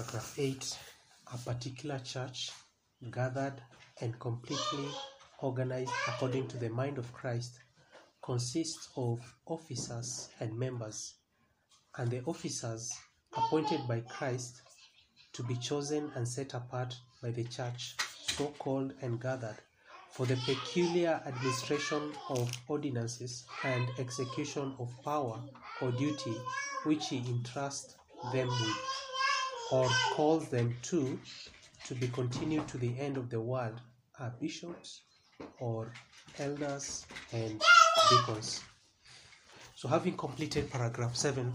Paragraph 8 A particular church, gathered and completely organized according to the mind of Christ, consists of officers and members, and the officers appointed by Christ to be chosen and set apart by the church, so called and gathered, for the peculiar administration of ordinances and execution of power or duty which he entrusts them with, or calls them to, to be continued to the end of the world, are bishops or elders and deacons. So, having completed paragraph 7,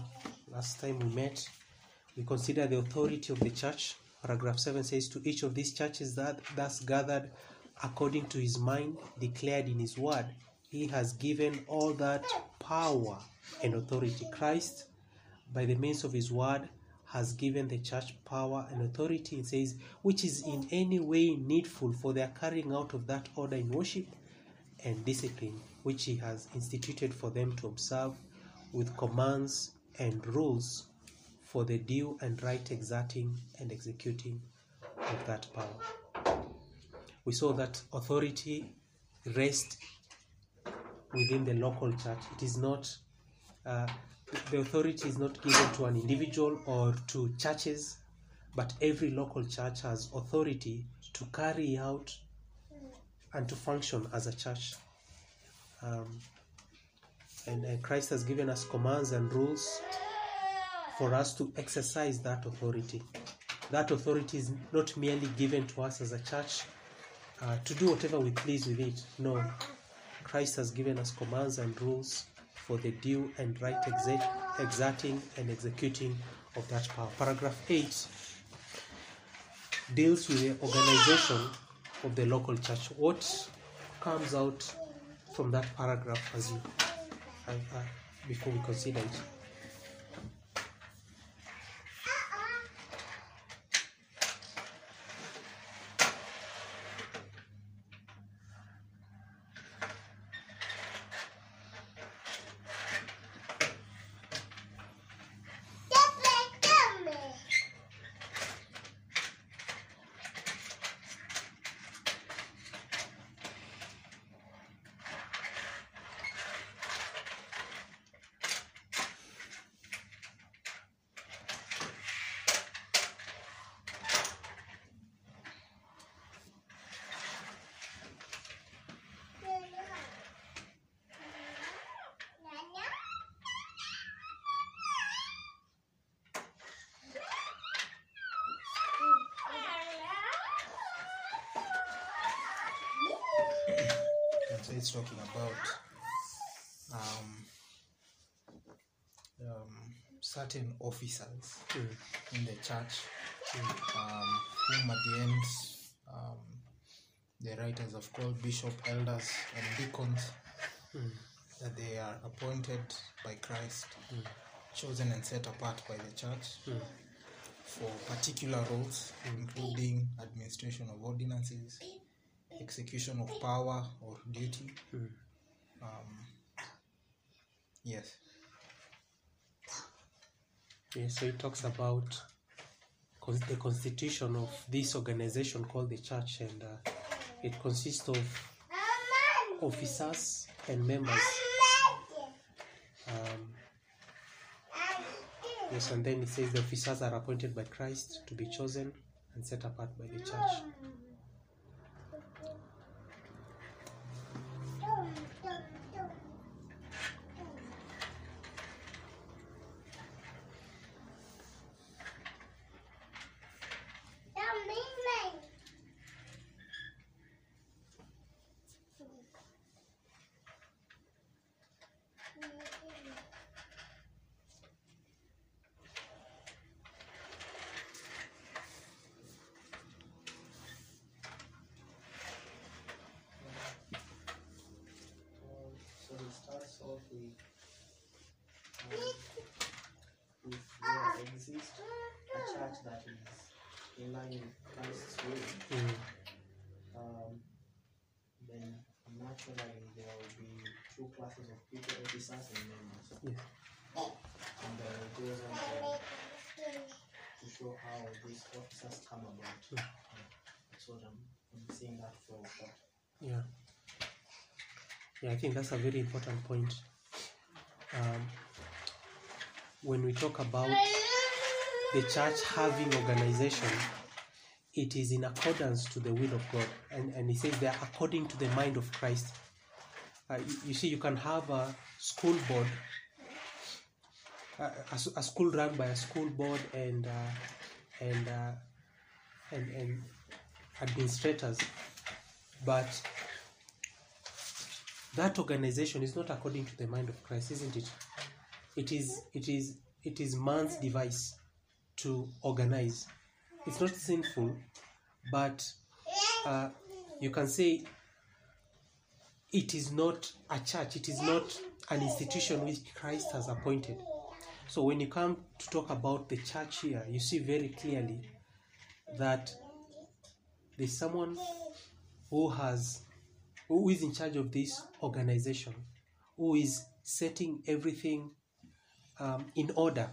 last time we met, we consider the authority of the church. Paragraph 7 says, To each of these churches that thus gathered according to his mind, declared in his word, he has given all that power and authority. Christ, by the means of his word, has given the church power and authority, it says, which is in any way needful for their carrying out of that order in worship and discipline which he has instituted for them to observe with commands and rules for the due and right exerting and executing of that power. We saw that authority rests within the local church. It is not, uh, the authority is not given to an individual or to churches, but every local church has authority to carry out and to function as a church. Um, and, and Christ has given us commands and rules for us to exercise that authority. That authority is not merely given to us as a church uh, to do whatever we please with it. No, Christ has given us commands and rules for the due and right exe- exerting and executing of that power. Paragraph 8 deals with the organization of the local church. What comes out from that paragraph as you uh, uh, before we consider it? And so it's talking about um, um, certain officers mm. in the church, um, whom at the end um, the writers have called bishop, elders, and deacons, mm. that they are appointed by Christ, mm. chosen and set apart by the church for particular roles, including administration of ordinances, execution of power or duty. Yes, so it talks about the constitution of this organization called the church, and uh, it consists of officers and members. Um, yes, and then it says the officers are appointed by Christ to be chosen and set apart by the church. It starts off with, um, with there exists a church that is in line with Christ's will. Mm, Um, then naturally there will be two classes of people, officers and members. yes. And then it goes on to, to show how these officers come about. Mm. That's what I'm, I'm seeing that of. Yeah. Yeah, I think that's a very important point. Um, when we talk about the church having organization, it is in accordance to the will of God. And, and he says they are according to the mind of Christ. Uh, you, you see, you can have a school board, uh, a, a school run by a school board and uh, and, uh, and and administrators, but that organization is not according to the mind of Christ, isn't it? It is it is it is man's device to organize. It's not sinful, but uh, you can say it is not a church, it is not an institution which Christ has appointed. So when you come to talk about the church here, you see very clearly that there's someone who has who is in charge of this organization, who is setting everything um, in order,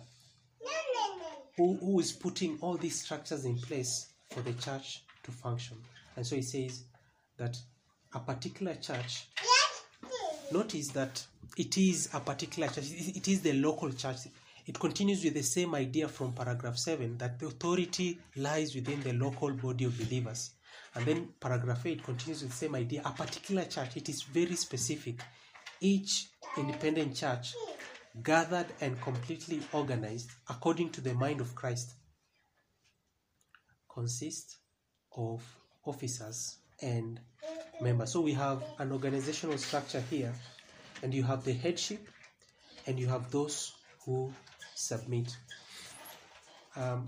who, who is putting all these structures in place for the church to function. And so he says that a particular church, notice that it is a particular church, it is the local church. It continues with the same idea from paragraph 7 that the authority lies within the local body of believers. And then paragraph 8 continues with the same idea. A particular church, it is very specific. Each independent church gathered and completely organized according to the mind of Christ consists of officers and members. So we have an organizational structure here, and you have the headship, and you have those who submit. Um,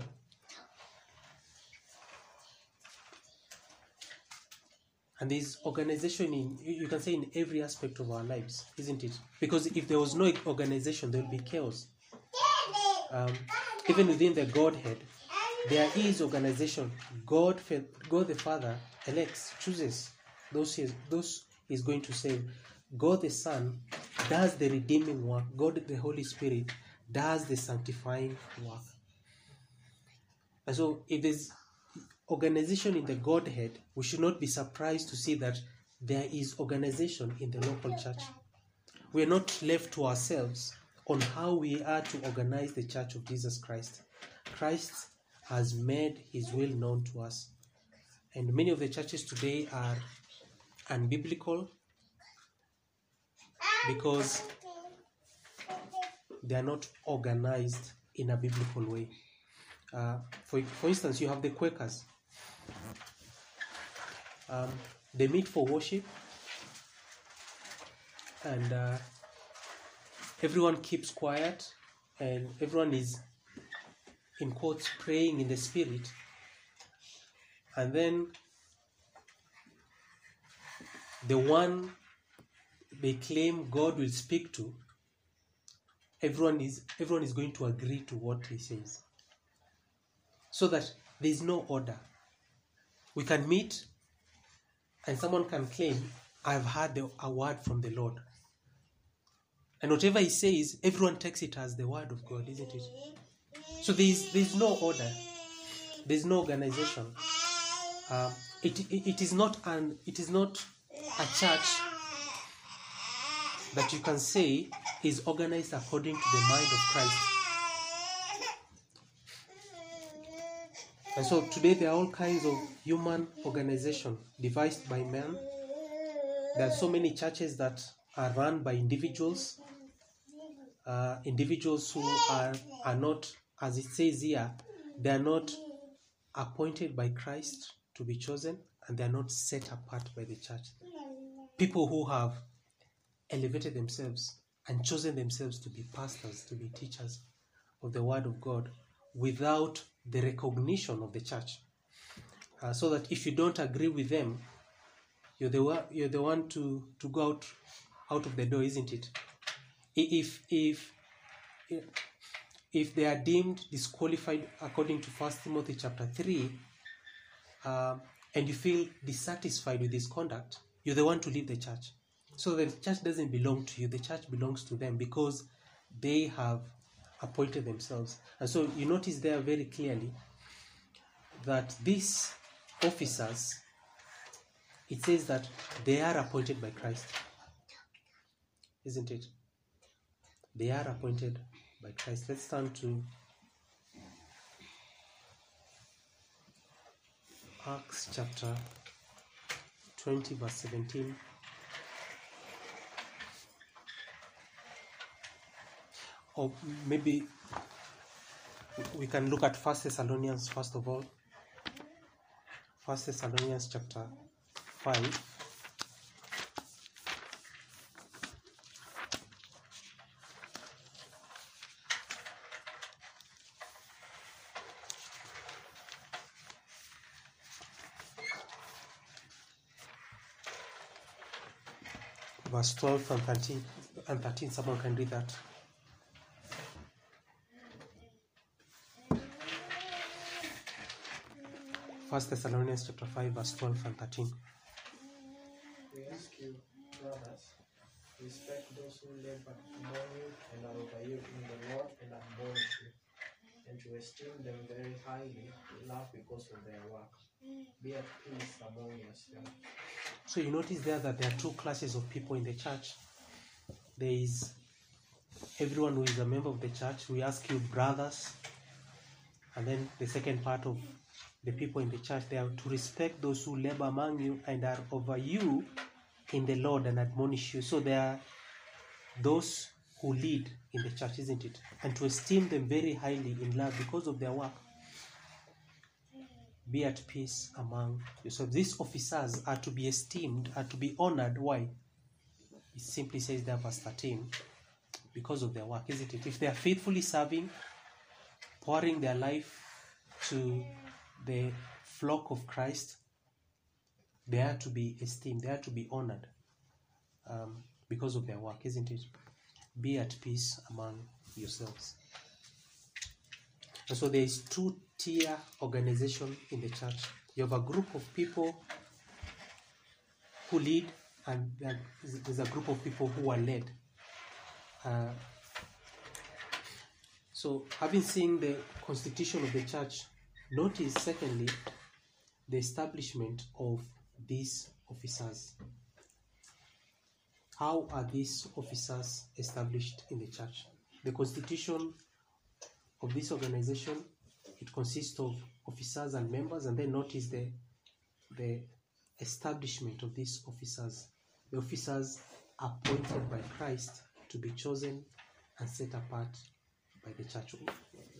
and there's organization in you can say in every aspect of our lives isn't it? Because if there was no organization there would be chaos. Um, even within the godhead there is organization. God god the father elects chooses those he is, those he's going to save. God the son does the redeeming work. God the holy spirit does the sanctifying work. And so if there's organization in the Godhead, we should not be surprised to see that there is organization in the local church. We are not left to ourselves on how we are to organize the church of Jesus Christ. Christ has made his will known to us. And many of the churches today are unbiblical because they are not organized in a biblical way. Uh, for, for instance, you have the Quakers. Um, they meet for worship, and uh, everyone keeps quiet, and everyone is, in quotes, praying in the spirit. And then the one they claim God will speak to, everyone is everyone is going to agree to what he says so that there is no order. We can meet and someone can claim, I've heard the, a word from the Lord. And whatever he says, everyone takes it as the word of God, isn't it? So there is, there is no order, there is no organization. Um, it, it, it is not an it is not a church that you can say is organized according to the mind of Christ. And so today there are all kinds of human organization devised by men. There are so many churches that are run by individuals, uh, individuals who are are not, as it says here, they are not appointed by Christ to be chosen, and they are not set apart by the church. People who have elevated themselves and chosen themselves to be pastors, to be teachers of the Word of God, without the recognition of the church. Uh, so that if you don't agree with them, you're the one, you're the one to, to go out out of the door, isn't it? If if if they are deemed disqualified according to First Timothy chapter three, uh, and you feel dissatisfied with this conduct, you're the one to leave the church. So the church doesn't belong to you; the church belongs to them because they have appointed themselves. And so you notice there very clearly that these officers, it says that they are appointed by Christ. Isn't it? They are appointed by Christ. Let's turn to Acts chapter 20, verse 17. Or maybe we can look at First Thessalonians first of all. First Thessalonians chapter 5. Verse 12 and 13, and 13, someone can read that. First Thessalonians chapter 5, verse 12 and 13. We ask you, brothers, respect those who labor among you and are over you in the Lord and admonish you, and to esteem them very highly love because of their work. Be at peace among yourselves. So you notice there that there are two classes of people in the church. There is everyone who is a member of the church. We ask you, brothers. And then the second part of the people in the church, they are to respect those who labor among you and are over you in the Lord and admonish you. So there are those who lead in the church, isn't it? And to esteem them very highly in love because of their work. Be at peace among yourselves. These officers are to be esteemed, are to be honored. Why? It simply says there, verse 13, because of their work, isn't it? If they are faithfully serving, pouring their life to the flock of Christ, they are to be esteemed, they are to be honored um, because of their work, isn't it? Be at peace among yourselves. And so there is two tier organization in the church. You have a group of people who lead, and there is- a group of people who are led. Uh, so, having seen the constitution of the church, notice secondly the establishment of these officers. How are these officers established in the church? The constitution of this organization it consists of officers and members and then notice the the establishment of these officers the officers appointed by christ to be chosen and set apart by the church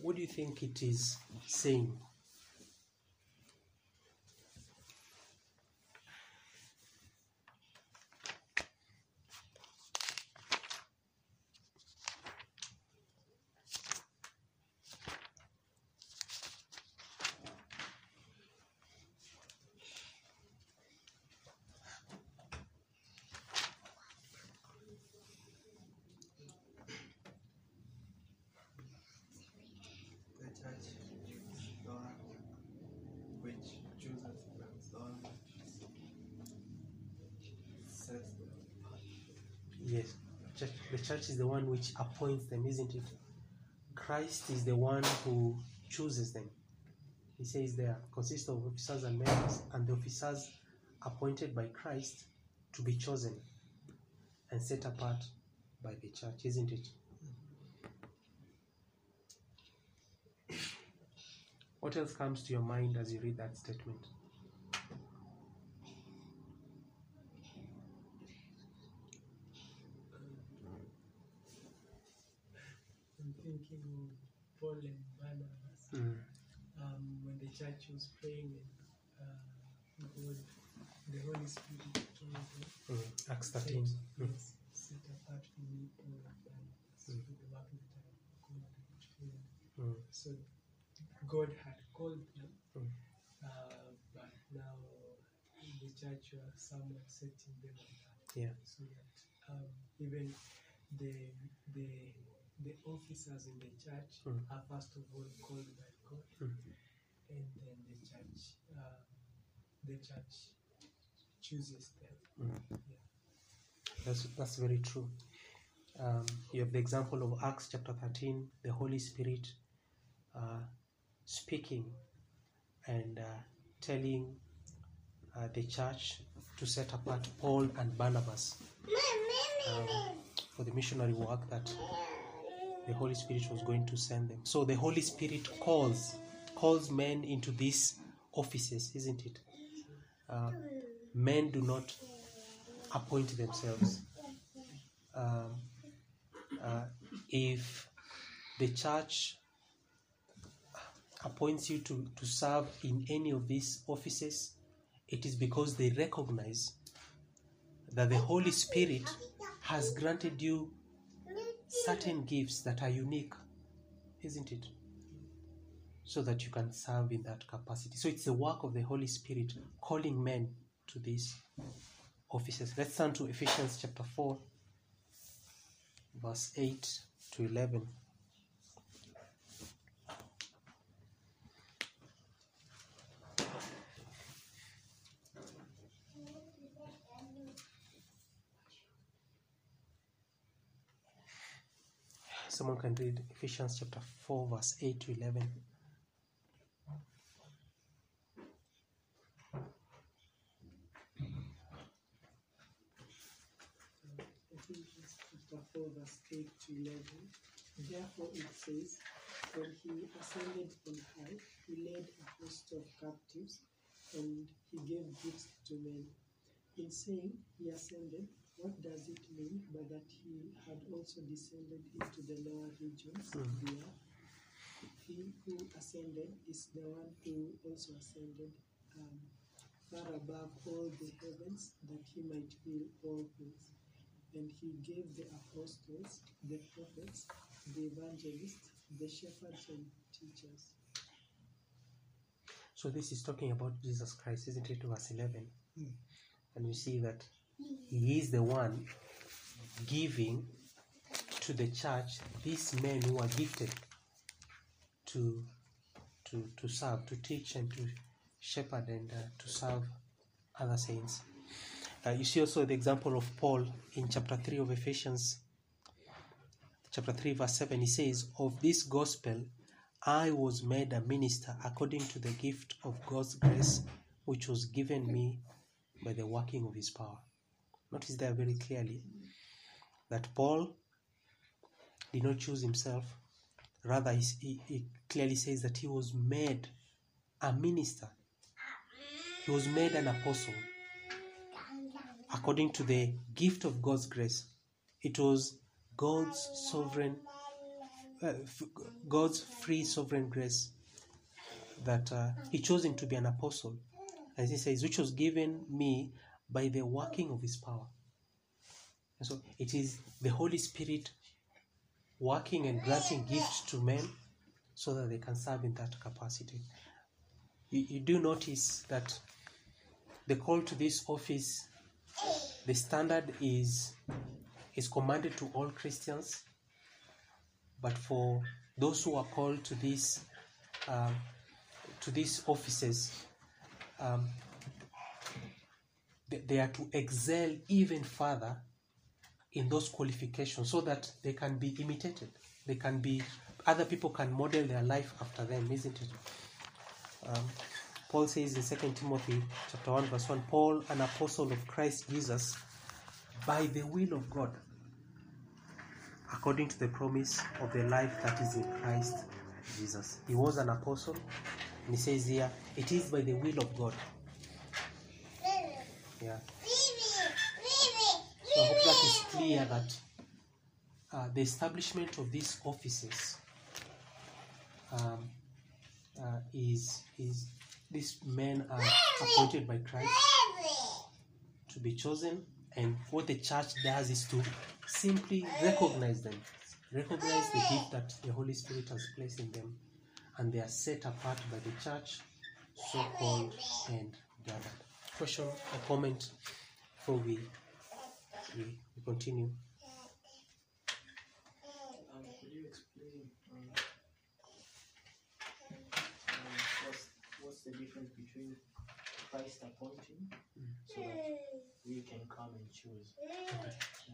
what do you think it is saying the church is the one which chooses them, is the one which sets them apart. yes church, the church is the one which appoints them isn't it? Christ is the one who chooses them. He says there consists of officers and members and the officers appointed by christ to be chosen and set apart by the church isn't it? What else comes to your mind as you read that statement I'm thinking of Paul and Barnabas Mm, um, when the church was praying and uh, God, the Holy Spirit told them, mm, acts set, 13 Mm, yes, set apart for me Paul and Barnabas Mm. for the work that I called them to do. So God had called them, Mm. uh, but now the church was someone setting them apart. Yeah. So that um, even the the the officers in the church Mm. are first of all called by God, Mm. and then the church uh, the church chooses them. mm. Yeah. That's that's very true. Um, you have the example of Acts chapter 13, the Holy Spirit uh, speaking and uh, telling uh, the church to set apart Paul and Barnabas um, for the missionary work that the Holy Spirit was going to send them. So the Holy Spirit calls calls men into these offices, isn't it? Uh, men do not appoint themselves. Um, uh, if the church appoints you to, to serve in any of these offices, it is because they recognize that the Holy Spirit has granted you certain gifts that are unique, isn't it? So that you can serve in that capacity. So it's the work of the Holy Spirit calling men to these offices. Let's turn to Ephesians chapter 4, verse 8 to 11. Someone can read Ephesians chapter 4, verse 8 to 11. Chapter 4, verse 8 to 11. Therefore it says, When he ascended on high, he led a host of captives, and he gave gifts to men. In saying he ascended, what does it mean but that he had also descended into the lower regions of the earth? He who ascended is the one who also ascended um, far above all the heavens that he might fill all things. And he gave the apostles, the prophets, the evangelists, the shepherds, and teachers. So this is talking about Jesus Christ, isn't it? Verse 11. And we see that he is the one giving to the church these men who are gifted to to to serve, to teach and to shepherd and uh, to serve other saints. Uh, you see also the example of Paul in chapter 3 of Ephesians, chapter 3, verse 7. He says, Of this gospel I was made a minister according to the gift of God's grace, which was given me by the working of his power. Notice there very clearly that Paul did not choose himself. Rather, he, he, clearly says that he was made a minister, he was made an apostle according to the gift of God's grace. It was God's sovereign, uh, God's free sovereign grace that uh, He chose him to be an apostle. As He says, which was given me by the working of His power. And so it is the Holy Spirit working and granting gifts to men so that they can serve in that capacity. You, you do notice that the call to this office the standard is is commanded to all Christians, but for those who are called to this um, to these offices, um, they, are to excel even further in those qualifications, so that they can be imitated. They can be other people can model their life after them, isn't it? Um, Paul says in 2 Timothy chapter 1, verse 1, Paul, an apostle of Christ Jesus, by the will of God, according to the promise of the life that is in Christ Jesus. He was an apostle, and he says here, it is by the will of God. Yeah. So I hope that is clear that uh, the establishment of these offices um, uh, is is these men are appointed by Christ to be chosen, and what the church does is to simply recognize them, recognize the gift that the Holy Spirit has placed in them, and they are set apart by the church, so called and gathered. Question or comment before we, we, we continue? Um, could you explain um, um, what's, what's the difference between Christ appointing so that we can come and choose? Yeah.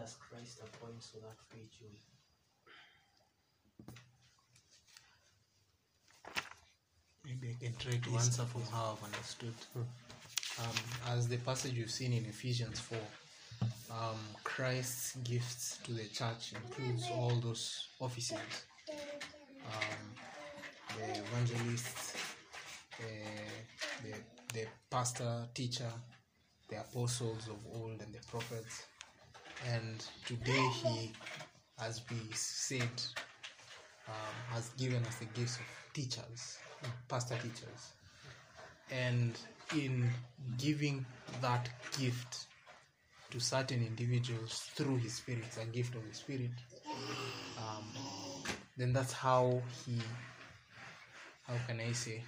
does Christ appoint so that we choose? Maybe I can try to answer from how I've understood. Um, as the passage you've seen in Ephesians 4, um, Christ's gifts to the church includes all those offices. Um, the evangelist, the, the, the pastor, teacher, the apostles of old and the prophets. And today he, as we said, um, has given us the gifts of teachers, pastor teachers. And in giving that gift to certain individuals through his spirit, a gift of the spirit, um, then that's how he, how can I say,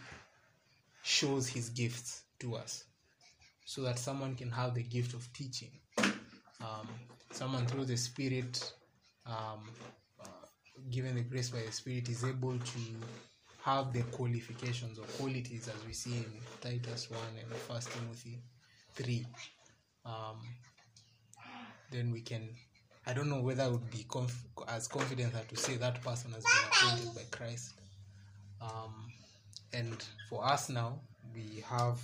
shows his gifts to us. So that someone can have the gift of teaching. Um, someone through the spirit um, given the grace by the Spirit, is able to have the qualifications or qualities as we see in Titus 1 and First Timothy 3. Um, then we can, I don't know whether I would be conf- as confident as to say that person has been appointed by Christ. Um, and for us now, we have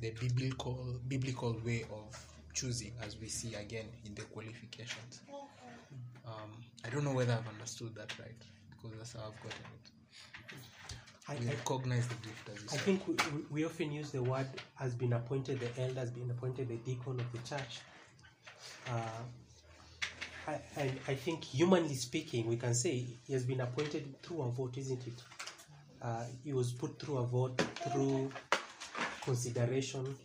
the biblical biblical way of choosing, as we see again in the qualifications. Um, I don't know whether I've understood that right because that's how I've gotten it. I, We I, recognize the gift as you I said. think we, we- often use the word has been appointed, the elder has been appointed, the deacon of the church. Uh, I, and I think, humanly speaking, we can say he has been appointed through a vote, isn't it? Uh, he was put through a vote, through consideration.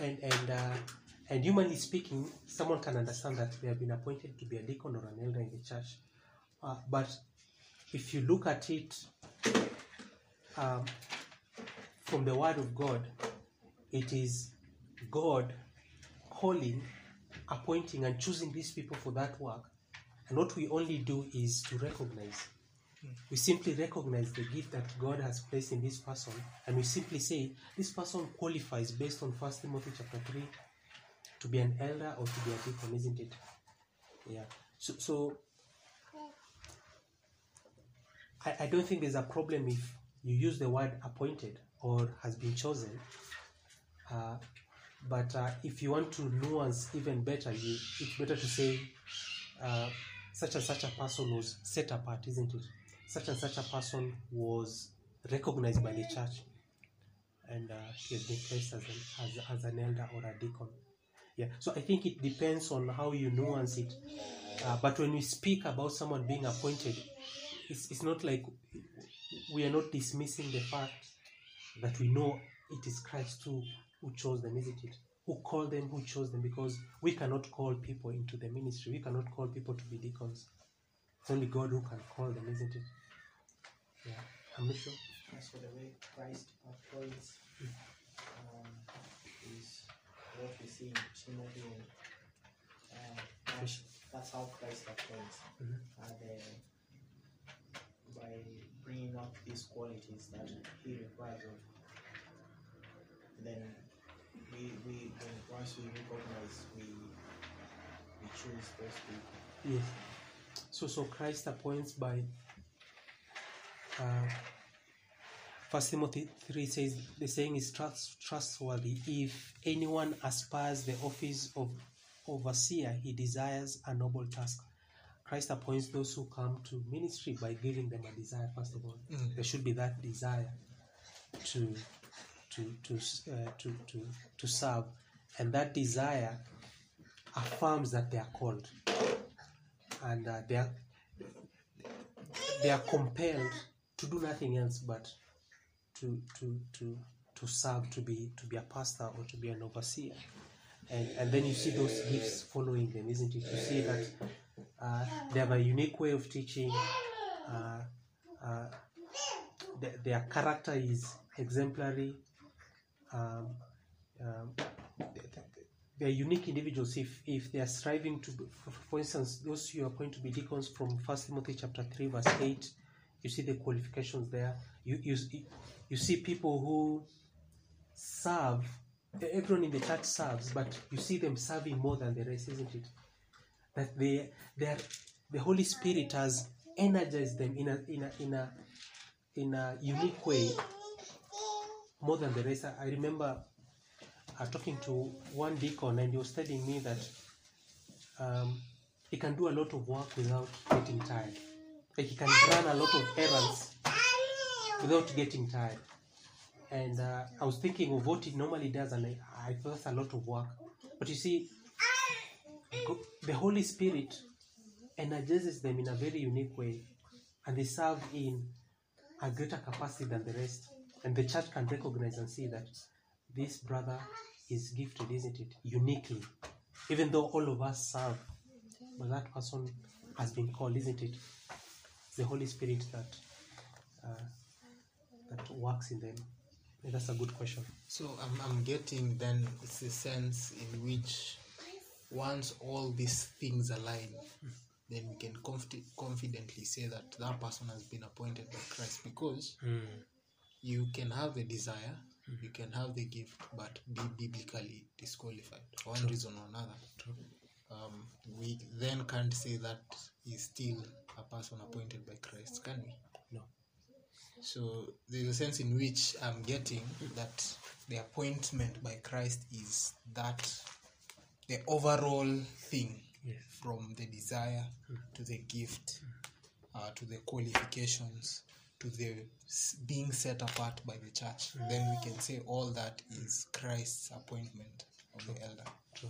And, and, uh, and humanly speaking, someone can understand that they have been appointed to be a deacon or an elder in the church. Uh, but if you look at it um, from the word of God, it is God calling, appointing, and choosing these people for that work. And what we only do is to recognize. We simply recognize the gift that God has placed in this person, and we simply say this person qualifies based on First Timothy chapter three to be an elder or to be a deacon, isn't it? Yeah. So, so I, I don't think there's a problem if you use the word appointed or has been chosen. Uh, but uh, if you want to nuance even better, you, it's better to say uh, such and such a person was set apart, isn't it? Such and such a person was recognized by the church and uh, he has been placed as an, as, as an elder or a deacon. Yeah, so I think it depends on how you nuance it. Uh, but when we speak about someone being appointed, it's, it's not like we are not dismissing the fact that we know it is Christ who, who chose them, isn't it? Who called them, who chose them, because we cannot call people into the ministry. We cannot call people to be deacons. It's only God who can call them, isn't it? Yeah, I'm not sure. That's for the way Christ appoints, um, is what we see in Timothy. And, uh, that's, that's how Christ appoints. Mhm. Uh, the, by bringing up these qualities that He requires of. Then we, we when once we recognize, we we choose those people. Yes. So, so Christ appoints by. Uh, First Timothy three says the saying is trust, trustworthy. If anyone aspires the office of overseer, he desires a noble task. Christ appoints those who come to ministry by giving them a desire. First of all, Mm. there should be that desire to to to uh, to to to serve, and that desire affirms that they are called, and uh, they are they are compelled to do nothing else but to to to to serve, to be to be a pastor or to be an overseer, and and then you see those gifts following them, isn't it? You see that uh, they have a unique way of teaching. Uh, uh, th- their character is exemplary. Um, um, th- th- they're unique individuals. If if they are striving to, be, for, for instance, those who are going to be deacons from First Timothy chapter three verse eight, you see the qualifications there. You you you see people who serve everyone in the church serves, but you see them serving more than the rest, isn't it? That they they are the Holy Spirit has energized them in a in a in a in a unique way more than the rest. I remember uh, talking to one deacon and he was telling me that um, he can do a lot of work without getting tired. Like he can run a lot of errands without getting tired. And uh, I was thinking of what he normally does, and I, I that's a lot of work. But you see, the Holy Spirit energizes them in a very unique way, and they serve in a greater capacity than the rest. And the church can recognize and see that this brother is gifted, isn't it? Uniquely. Even though all of us serve, but that person has been called, isn't it? The Holy Spirit that uh, that works in them. Yeah, that's a good question. So I'm, I'm getting then it's a sense in which once all these things align, then we can confi- confidently say that that person has been appointed by Christ because you can have the desire, you can have the gift, but be biblically disqualified for one reason or another. Um, we then can't say that is still a person appointed by Christ, can we? So there's a sense in which I'm getting that the appointment by Christ is that the overall thing Yes. from the desire to the gift uh, to the qualifications to the being set apart by the church. Then we can say all that is Christ's appointment of the elder. True.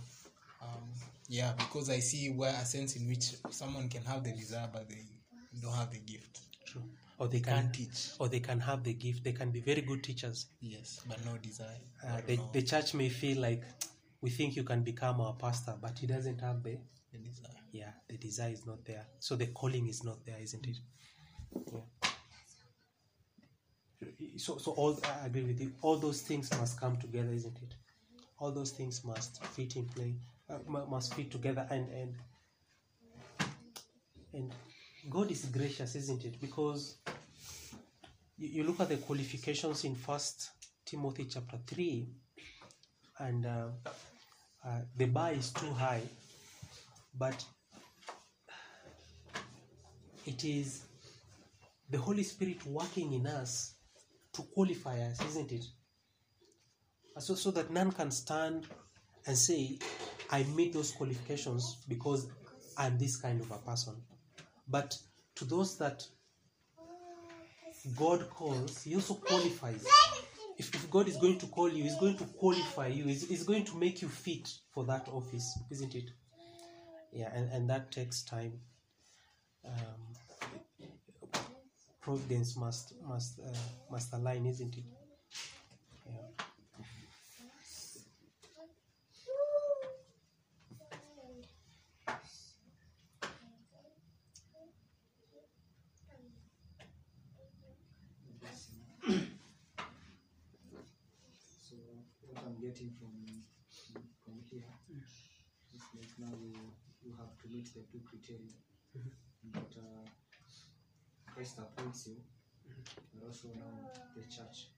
Um, yeah, because I see where a sense in which someone can have the desire but they don't have the gift. Or they can Can't teach. or they can have the gift. They can be very good teachers. Yes, but no desire. Uh, the, the church may feel like we think you can become our pastor, but he doesn't have the the desire. yeah the desire is not there. So the calling is not there, isn't it? Yeah. So so all I agree with you. All those things must come together, isn't it? All those things must fit in play, uh, must fit together, and and and God is gracious, isn't it? Because you, look at the qualifications in First Timothy chapter three, and uh, uh, the bar is too high, but it is the Holy Spirit working in us to qualify us, isn't it? So, so that none can stand and say, I meet those qualifications because I'm this kind of a person. But to those that God calls, He also qualifies. If, if God is going to call you, He's going to qualify you, He's, he's going to make you fit for that office, isn't it? Yeah, and, and that takes time. Um, providence must must uh, must align, isn't it? Yeah. So what I'm getting from from here is like now you, you have to meet the two criteria. But uh, Christ appoints you, but also now the church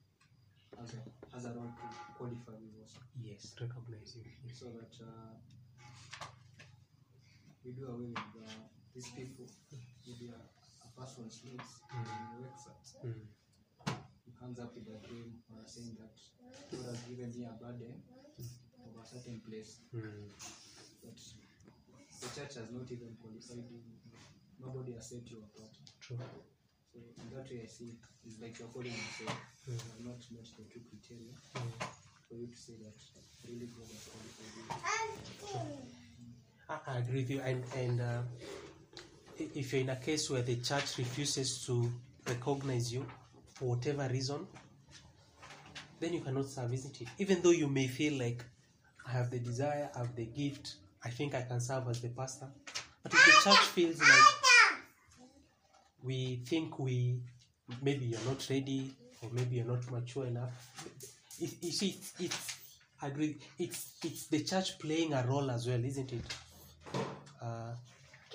has a has a role to qualify you also, Yes, recognize you. So that uh, we do away with uh, these people with their a person's needs and works at. Mm. Comes up with a dream or saying that God has given me a burden of a certain place, Mm. but the church has not even qualified you. Nobody has set you apart. True. So in that way, I see it is like you're calling yourself. You have not met the two criteria for you to say that really God has qualified you. I, I agree with you. And and uh, if you're in a case where the church refuses to recognize you for whatever reason, then you cannot serve, isn't it? Even though you may feel like I have the desire, I have the gift, I think I can serve as the pastor. But if the church feels like we think we maybe you're not ready or maybe you're not mature enough, it, you see, it's, it's I agree. It's it's the church playing a role as well, isn't it? Uh,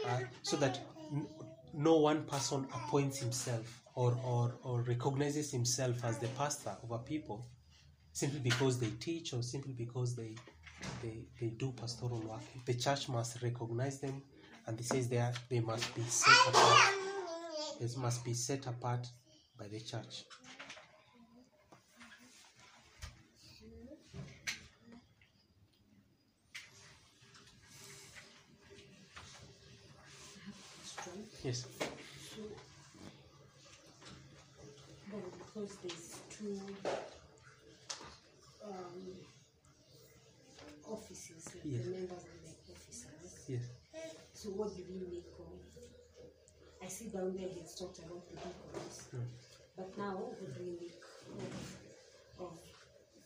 uh, so that n- no one person appoints himself or, or or recognizes himself as the pastor of a people, simply because they teach or simply because they they, they do pastoral work. The church must recognize them, and it says there they must be set apart. They must be set apart by the church. Yes. So, well, because there's two um, offices, like Yes. the members and the officers. Yes. So what do we make of? I see down there he's talked about the deacons, Mm. but now what do we make of, of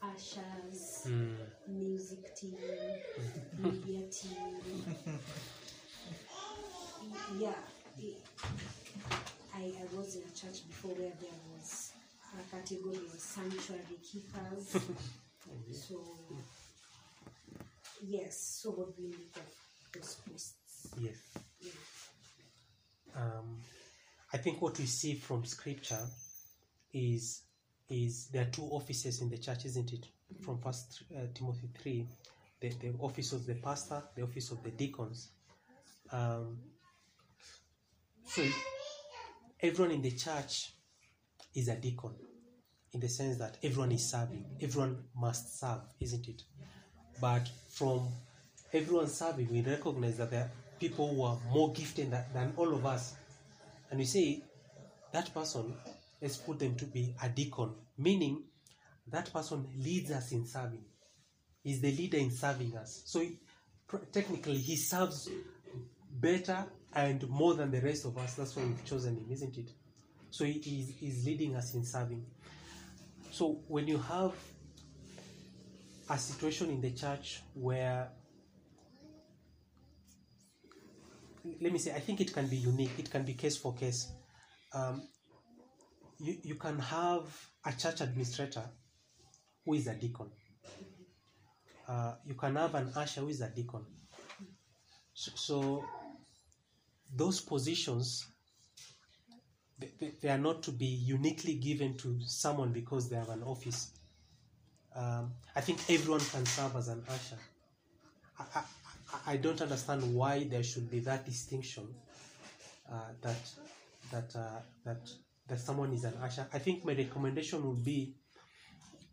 ushers, Mm. music team, media team? yeah, I, I was in a church before where there was a category of sanctuary keepers. so yes, so what we make of those posts? Yes. Yeah. um, I think what we see from scripture is is there are two offices in the church, isn't it? From First uh, Timothy three, the, the office of the pastor, the office of the deacons. Um, so everyone in the church is a deacon, in the sense that everyone is serving. Everyone must serve, isn't it? But from everyone serving, we recognize that there are people who are more gifted than, than all of us. And we say that person, let's put them to be a deacon, meaning that person leads us in serving. He's the leader in serving us. So he- technically, he serves better and more than the rest of us. That's why we've chosen him, isn't it? So he is he's leading us in serving. So when you have a situation in the church where let me say i think it can be unique. It can be case for case. Um, you, you can have a church administrator who is a deacon. Uh, you can have an usher who is a deacon. So, so those positions they, are not to be uniquely given to someone because they have an office um, I think everyone can serve as an usher. I, I, I- I don't understand why there should be that distinction uh, that that uh, that that someone is an usher. I think my recommendation would be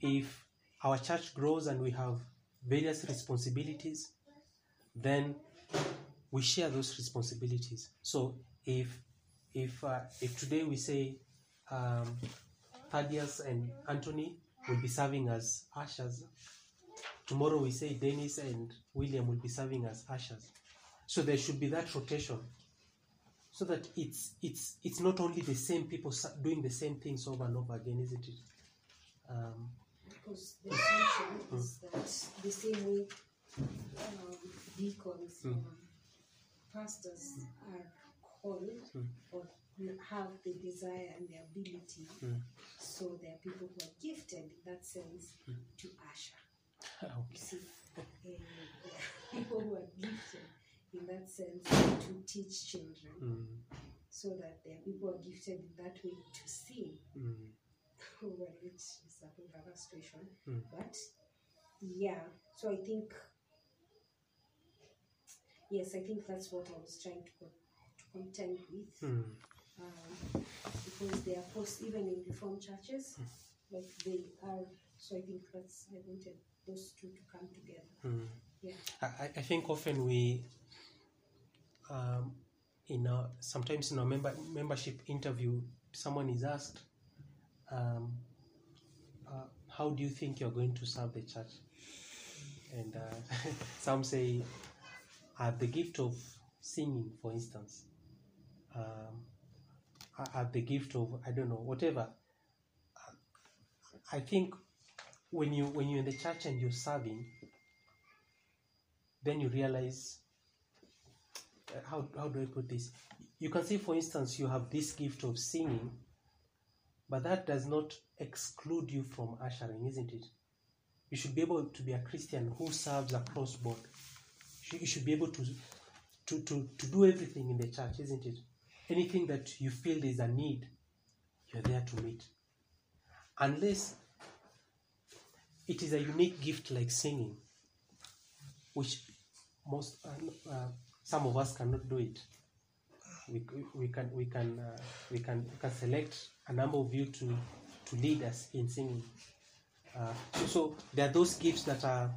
if our church grows and we have various responsibilities, then we share those responsibilities. So if if uh, if today we say um, Thaddeus and Anthony will be serving as ushers. Tomorrow we say Dennis and William will be serving as ushers. So there should be that rotation, so that it's it's it's not only the same people doing the same things over and over again, isn't it? Um, Because the assumption is that the same way um, deacons Mm. or pastors are called Mm. or have the desire and the ability, Mm. so there are people who are gifted in that sense to usher. You okay. see, and there are people who are gifted in that sense to teach children, Mm, so that there are people who are gifted in that way to sing. mm, well, which is a whole other situation. Mm. But yeah, so I think yes, I think that's what I was trying to, co- to contend with. mm, Um, because they are forced even in reformed churches, like they are. So I think that's I wanted those two to come together. mm. Yeah. I, I- I think often we, um, in our, sometimes in our member, membership interview, someone is asked, um, uh, how do you think you're going to serve the church? And uh, some say, I have the gift of singing, for instance. Um, have the gift of, I don't know, whatever. I think when you when you're in the church and you're serving, then you realize uh, how, how do I put this? You can say, for instance, you have this gift of singing, but that does not exclude you from ushering, isn't it? You should be able to be a Christian who serves across board. You should- You should be able to, to, to, to do everything in the church, isn't it? Anything that you feel there's a need, you're there to meet. Unless it is a unique gift like singing, which most uh, uh, some of us cannot do it. We, we can we can uh, we can we can select a number of you to to lead us in singing. Uh, so, there are those gifts that are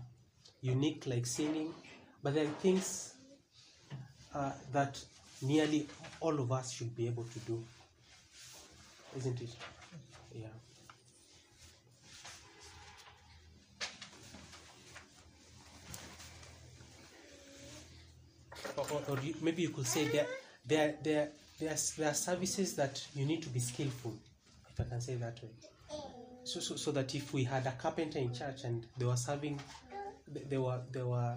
unique like singing, but there are things uh, that nearly all of us should be able to do, isn't it? Yeah. or, or, or you, maybe you could say there, there, there, there, are, there are services that you need to be skillful, if I can say that way. So, so, so that if we had a carpenter in church and they were serving, they were, they were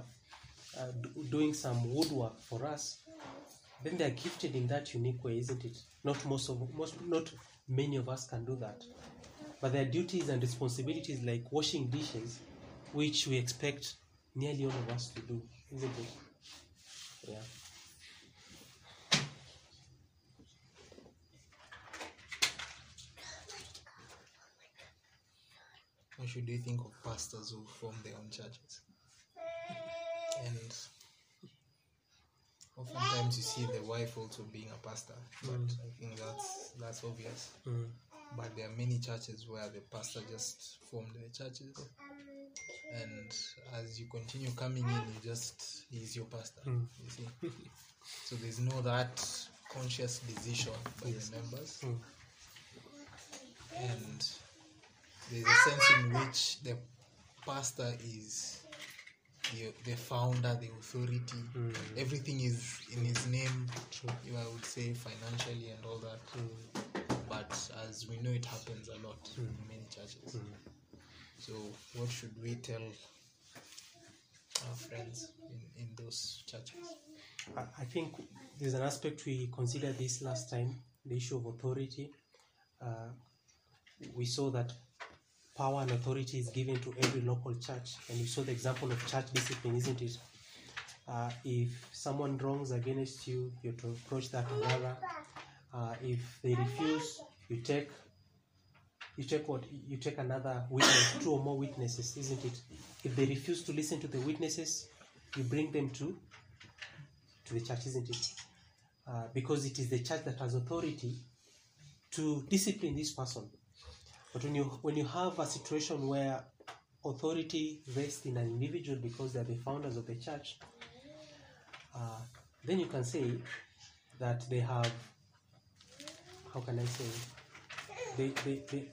uh, do- doing some woodwork for us, then they are gifted in that unique way, isn't it? Not most of, most, not many of us can do that. But their duties and responsibilities like washing dishes, which we expect nearly all of us to do, isn't it? Yeah. What should you think of pastors who form their own churches? And oftentimes you see the wife also being a pastor, but I think that's that's obvious. Mm. But there are many churches where the pastor just formed the churches, and as you continue coming in, you just he's your pastor. Mm. You see, so there's no that conscious decision by the members, Mm. and there's a sense in which the pastor is the, the founder, the authority. Mm. Everything is in his name. True. I would say financially and all that. Mm. But as we know, it happens a lot in Mm. many churches. Mm. So, what should we tell our friends in, in those churches? I I think there's an aspect we considered this last time the issue of authority. Uh, we saw that power and authority is given to every local church, and you saw the example of church discipline, isn't it? Uh, if someone wrongs against you, you to approach that brother. Uh, if they refuse, you take you take what you take another witness, two or more witnesses, isn't it? If they refuse to listen to the witnesses, you bring them to to the church, isn't it? Uh, because it is the church that has authority to discipline this person. But when you when you have a situation where authority rests in an individual because they are the founders of the church, uh, then you can say that they have how can I say they they, they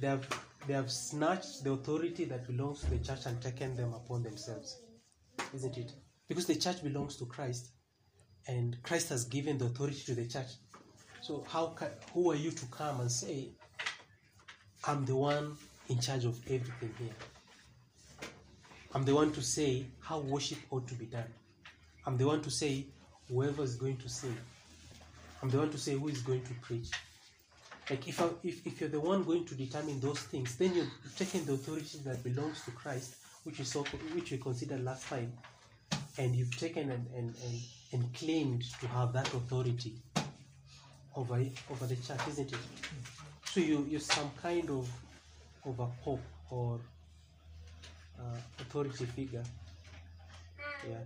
they have they have snatched the authority that belongs to the church and taken them upon themselves isn't it? Because the church belongs to christ and christ has given the authority to the church. So how can, who are you to come and say i'm the one in charge of everything here i'm the one to say how worship ought to be done. I'm the one to say whoever is going to sing. I'm the one to say who is going to preach. Like if, I, if if you're the one going to determine those things, then you've taken the authority that belongs to Christ, which we saw, which we considered last time, and you've taken and, and, and, and claimed to have that authority over over the church, isn't it? So you you're some kind of of a pope or uh, authority figure. Yeah.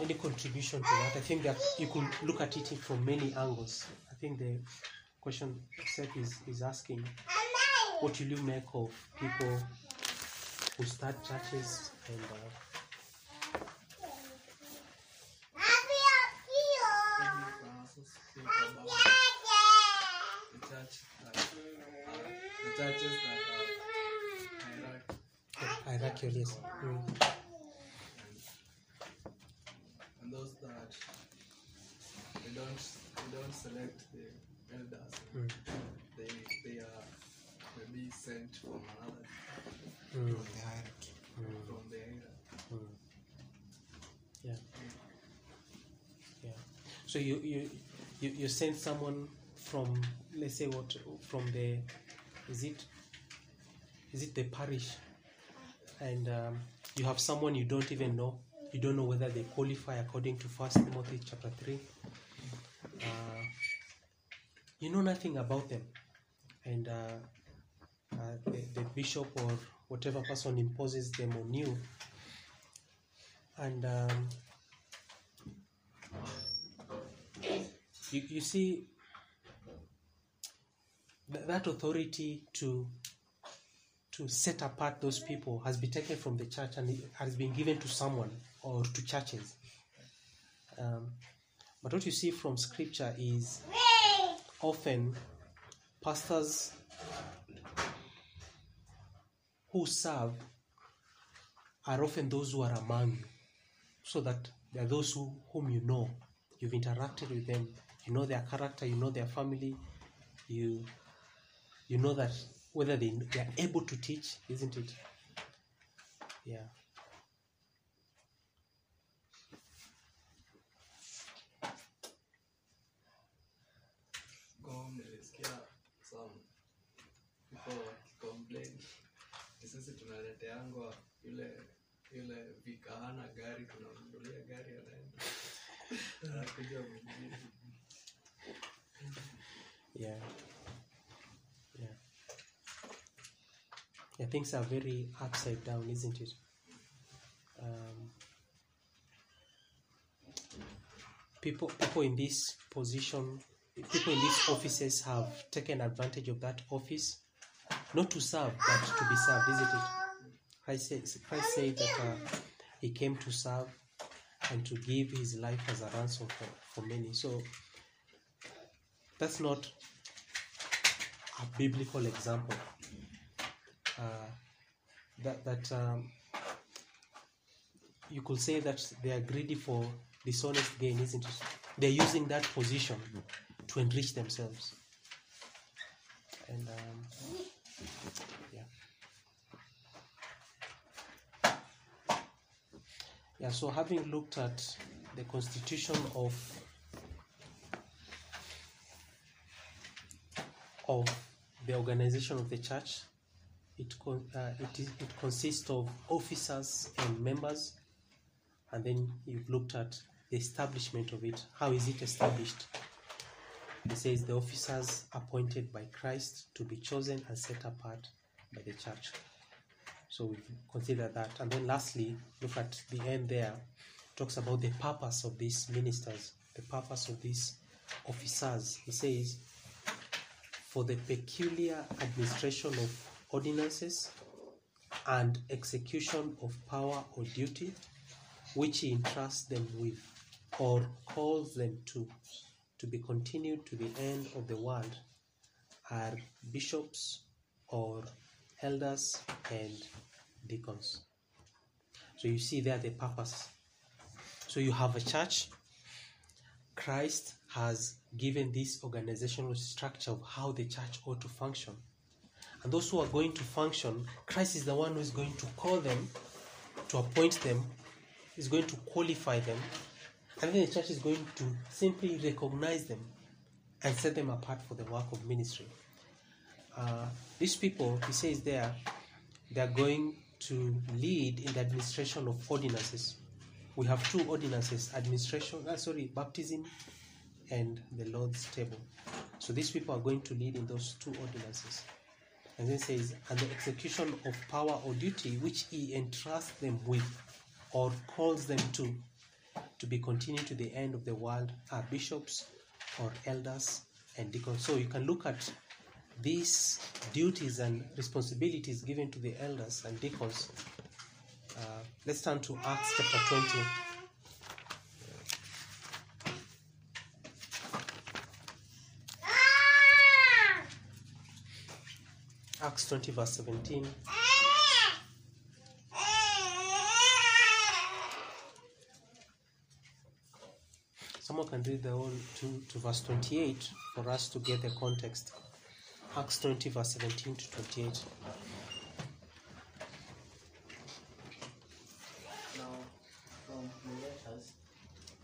Any contribution to that? I think that you could look at it from many angles. I think the question Seth is, is asking what will you make of people who start churches and uh, Maybe you can also speak about the church that uh, churches that hierarchy hierarchical, yes. Mm. and those that they don't they don't select the elders. Mm. They they are maybe sent from another Mm. The hierarchy. Mm. from the hierarchy. Mm. Yeah. Yeah. So you you you, you send someone from let's say what from the is it is it the parish? And um, you have someone you don't even know. You don't know whether they qualify according to first timothy chapter 3 uh, you know nothing about them. And uh, uh, the, the bishop or whatever person imposes them on you. And um, you, you see that authority to to set apart those people has been taken from the church and has been given to someone or to churches. Um, but what you see from scripture is often pastors who serve are often those who are among you so that they are those who, whom you know. You've interacted with them. You know their character. You know their family. You you know that whether they, they are able to teach isn't it? Yeah. Nilisikia some people wakicomplain sisi tunaleteangwa yule yule vika gari tunamnunulia gari anaenda. Anakuja mwingine. Yeah yeah things are very upside down isn't it? Um, people people in this position people in these offices have taken advantage of that office not to serve but to be served isn't it? Christ christ said that uh, he came to serve and to give his life as a ransom for, for many. So that's not a biblical example. Uh, that that um, you could say that they are greedy for dishonest gain, isn't it? They're using that position to enrich themselves. And um, yeah, yeah. So having looked at the constitution of of the organization of the church. It, con- uh, it, is, it consists of officers and members, and then you've looked at the establishment of it. How is it established? It says the officers appointed by Christ to be chosen and set apart by the church. So we've considered that. And then lastly, look at the end there. It talks about the purpose of these ministers, the purpose of these officers. He says, for the peculiar administration of ordinances and execution of power or duty which he entrusts them with or calls them to to be continued to the end of the world are bishops or elders and deacons. So you see there the purpose. So you have a church. Christ has given this organizational structure of how the church ought to function. And those who are going to function, Christ is the one who is going to call them, to appoint them, is going to qualify them, and then the church is going to simply recognize them and set them apart for the work of ministry. Uh, these people, he says there, they are going to lead in the administration of ordinances. We have two ordinances administration uh, sorry baptism and the lord's table. So these people are going to lead in those two ordinances and then says and the execution of power or duty which he entrusts them with or calls them to to be continued to the end of the world are bishops or elders and deacons so you can look at these duties and responsibilities given to the elders and deacons uh, let's turn to Acts chapter 20. Acts 20, verse 17. Someone can read the whole to, to verse 28 for us to get the context. Acts 20, verse 17 to 28. Now, from Miletus,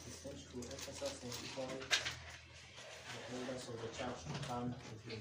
he sent to Ephesus and called the elders of the church to come to him.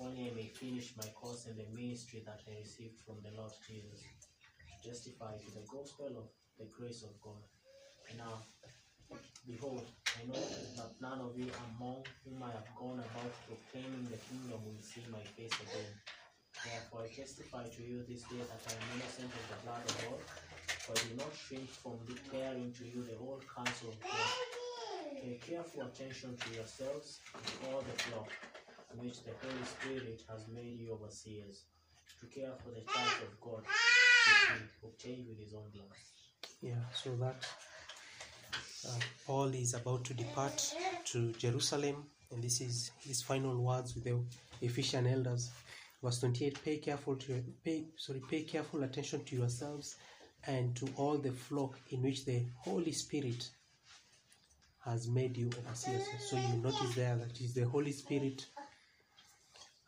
only I may finish my course in the ministry that I received from the Lord Jesus, to testify to the gospel of the grace of God. And now, behold, I know that none of you among whom I have gone about proclaiming the kingdom will see my face again. Therefore, I testify to you this day that I am innocent of the blood of God, for I do not shrink from declaring to you the whole counsel of God. Pay careful attention to yourselves and all the flock, which the Holy Spirit has made you overseers, to care for the church of God, which he obtained with his own blood. Yeah, so that uh, Paul is about to depart to Jerusalem, and this is his final words with the Ephesian elders. Verse 28: Pay careful to pay sorry, pay careful attention to yourselves and to all the flock in which the Holy Spirit has made you overseers. So you notice there that it is the Holy Spirit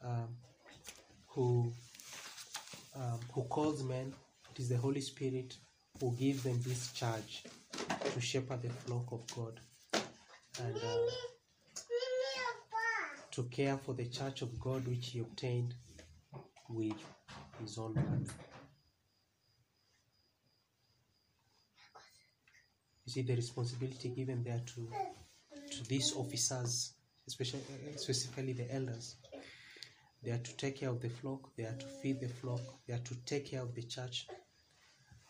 um, who um, who calls men. It is the Holy Spirit who gives them this charge to shepherd the flock of God and uh, to care for the church of God which he obtained with his own blood. You see the responsibility given there to to these officers, especially specifically the elders. They are to take care of the flock. They are to feed the flock. They are to take care of the church,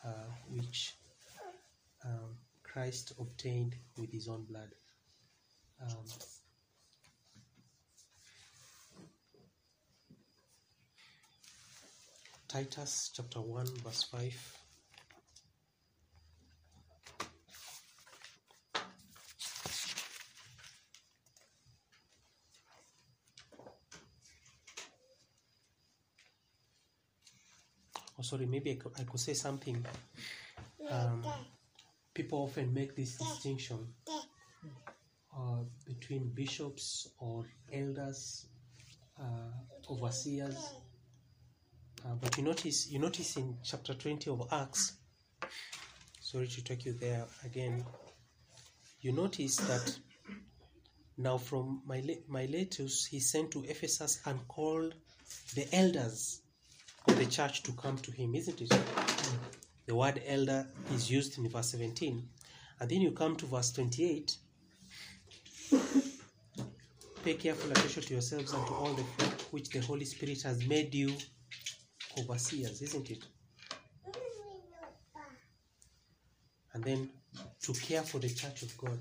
uh, which um, Christ obtained with his own blood. Um, Titus chapter 1, verse 5. Sorry, maybe I could, I could say something. Um, people often make this distinction uh, between bishops or elders, uh, overseers. Uh, but you notice, you notice in chapter 20 of Acts, sorry to take you there again, you notice that now from Mile- Miletus he sent to Ephesus and called the elders of the church to come to him, isn't it? The word elder is used in verse 17. And then you come to verse 28. Pay careful attention to yourselves and to all the flock which the Holy Spirit has made you overseers, isn't it? And then to care for the church of God.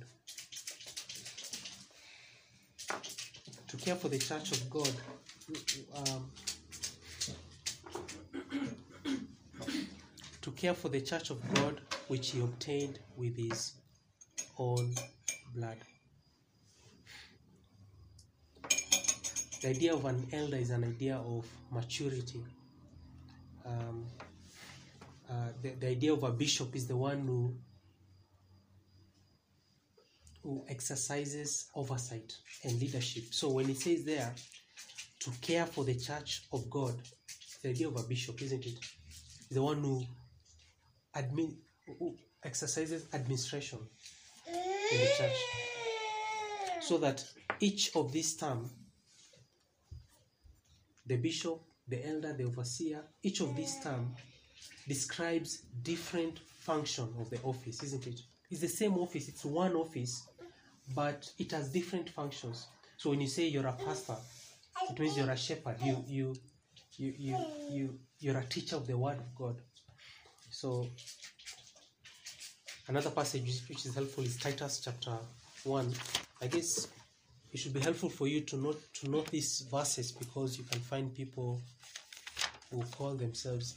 To care for the church of God. Um, care for the church of God which he obtained with his own blood. The idea of an elder is an idea of maturity. Um, uh, the, the idea of a bishop is the one who who exercises oversight and leadership. So when it says there to care for the church of God, the idea of a bishop, isn't it? The one who admin who exercises administration in the church. So that each of these term, the bishop, the elder, the overseer, each of these term describes different function of the office, isn't it? It's the same office, it's one office, but it has different functions. So when you say you're a pastor, it means you're a shepherd. You you you you you you're a teacher of the word of God. So another passage which- is helpful is Titus chapter one. I guess it should be helpful for you to note to note these verses because you can find people who call themselves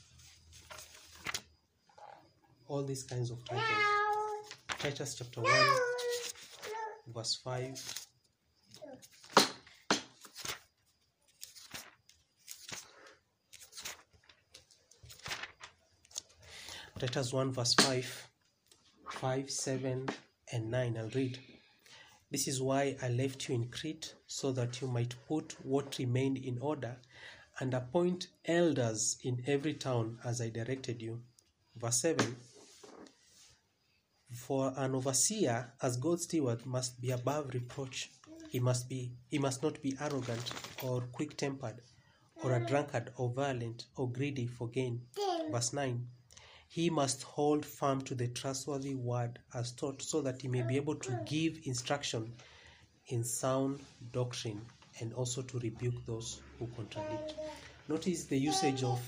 all these kinds of titles. Titus chapter 1, verse 5. Titus 1, verse 5, 5, 7, and 9. I'll read. This is why I left you in Crete, so that you might put what remained in order and appoint elders in every town as I directed you. Verse 7 For an overseer, as God's steward, must be above reproach. He must be he must not be arrogant or quick tempered, or a drunkard or violent or greedy for gain. Verse 9 he must hold firm to the trustworthy word as taught so that he may be able to give instruction in sound doctrine and also to rebuke those who contradict. Notice the usage of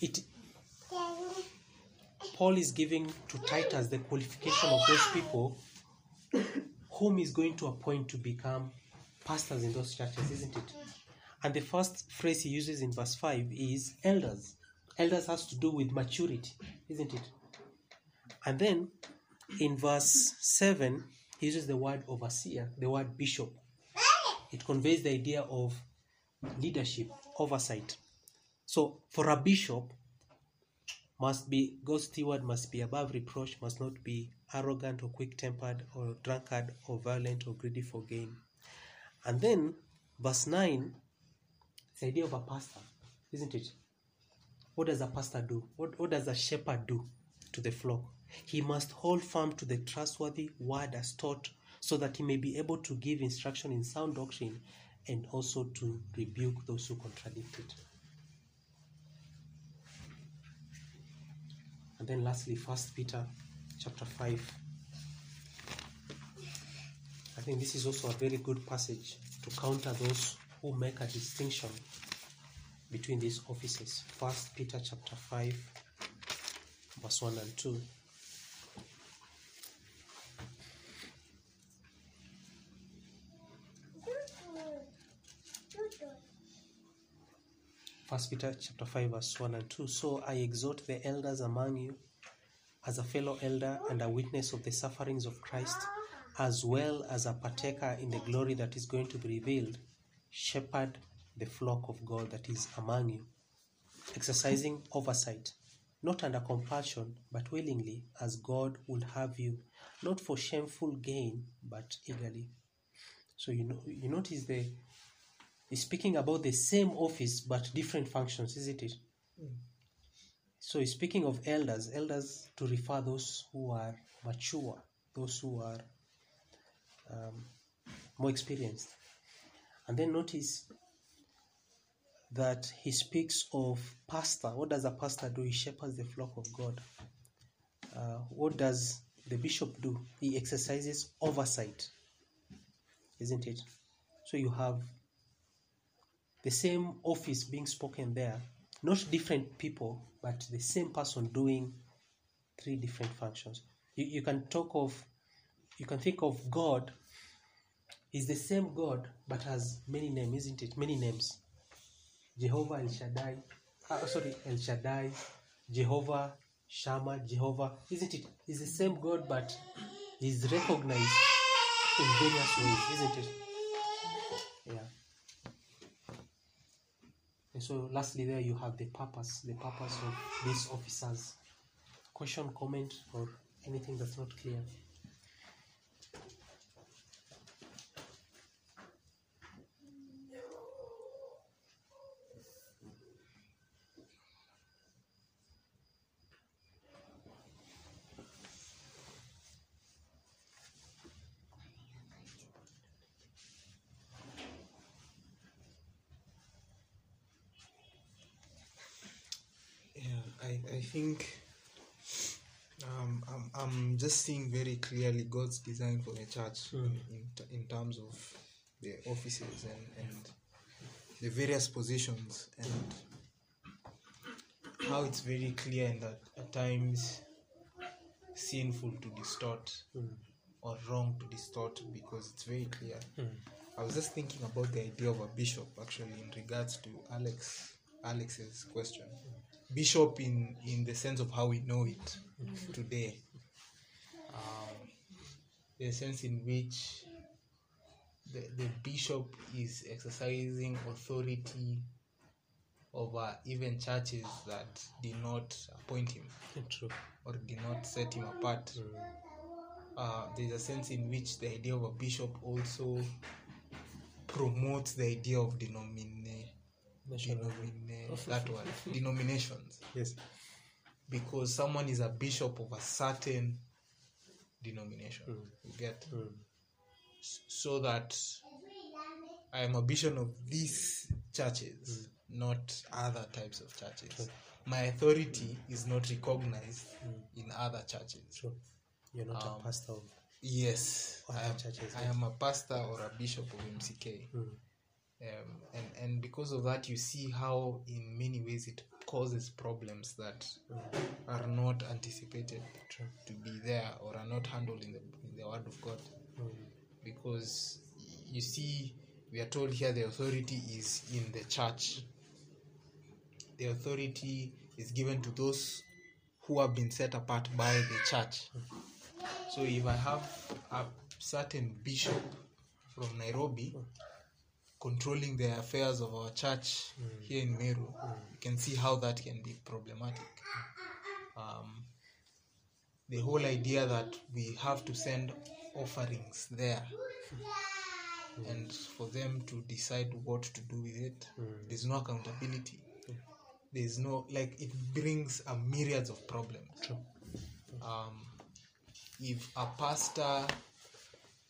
it. Paul is giving to Titus the qualification of those people whom he's going to appoint to become pastors in those churches, isn't it? And the first phrase he uses in verse 5 is elders elders has to do with maturity, isn't it? And then in verse 7, he uses the word overseer, the word bishop. It conveys the idea of leadership, oversight. So for a bishop, must be God's steward must be above reproach, must not be arrogant or quick tempered or drunkard or violent or greedy for gain. And then verse 9, the idea of a pastor, isn't it? What does a pastor do? What, what does a shepherd do to the flock? He must hold firm to the trustworthy word as taught so that he may be able to give instruction in sound doctrine and also to rebuke those who contradict it. And then lastly, First Peter chapter 5. I think this is also a very good passage to counter those who make a distinction between these offices. First Peter chapter 5, verse 1 and 2. First Peter chapter 5, verse 1 and 2. So I exhort the elders among you as a fellow elder and a witness of the sufferings of Christ, as well as a partaker in the glory that is going to be revealed. Shepherd the flock of God that is among you, exercising oversight, not under compulsion, but willingly, as God would have you, not for shameful gain, but eagerly. So you know, you notice the he's speaking about the same office but different functions, isn't it? So he's speaking of elders, elders to refer those who are mature, those who are um, more experienced. And then notice that he speaks of pastor. What does a pastor do? He shepherds the flock of God. Uh, what does the bishop do? He exercises oversight, isn't it? So you have the same office being spoken there, not different people, but the same person doing three different functions. You, you can talk of, you can think of God is the same God, but has many names, isn't it? Many names. Jehovah El Shaddai, uh, sorry, El Shaddai, Jehovah Shammah, Jehovah, isn't it? It's the same God, but he's recognized in various ways, isn't it? Yeah. And so, lastly, there you have the purpose, the purpose of these officers. Question, comment, or anything that's not clear. Yeah, I, I think um, I'm, I'm just seeing very clearly God's design for the church in, in, t- in terms of the offices and, and the various positions and how it's very clear and that at times sinful to distort or wrong to distort because it's very clear. Mm. I was just thinking about the idea of a bishop actually in regards to Alex Alex's question. Bishop in in the sense of how we know it today. Um, the sense in which the, the bishop is exercising authority over even churches that did not appoint him True. or did not set him apart. Uh, there's a sense in which the idea of a bishop also promotes the idea of denomina- denomina- that word, denominations. Yes. Because someone is a bishop of a certain denomination. You get? Mm. So that I am a bishop of these churches, not other types of churches. My authority is not recognized in other churches. True. You're not Um, a pastor of Yes, I am, churches, I am a pastor or a bishop of MCK. Mm. Um, and, and because of that, you see how, in many ways, it causes problems that are not anticipated to be there or are not handled in the, in the Word of God. Because you see, we are told here the authority is in the church, the authority is given to those who have been set apart by the church. So if I have a certain bishop from Nairobi controlling the affairs of our church mm. here in Meru, mm. you can see how that can be problematic. Um, the whole idea that we have to send offerings there mm. and for them to decide what to do with it, there's no accountability. There's no like it brings a myriads of problems. Um, if a pastor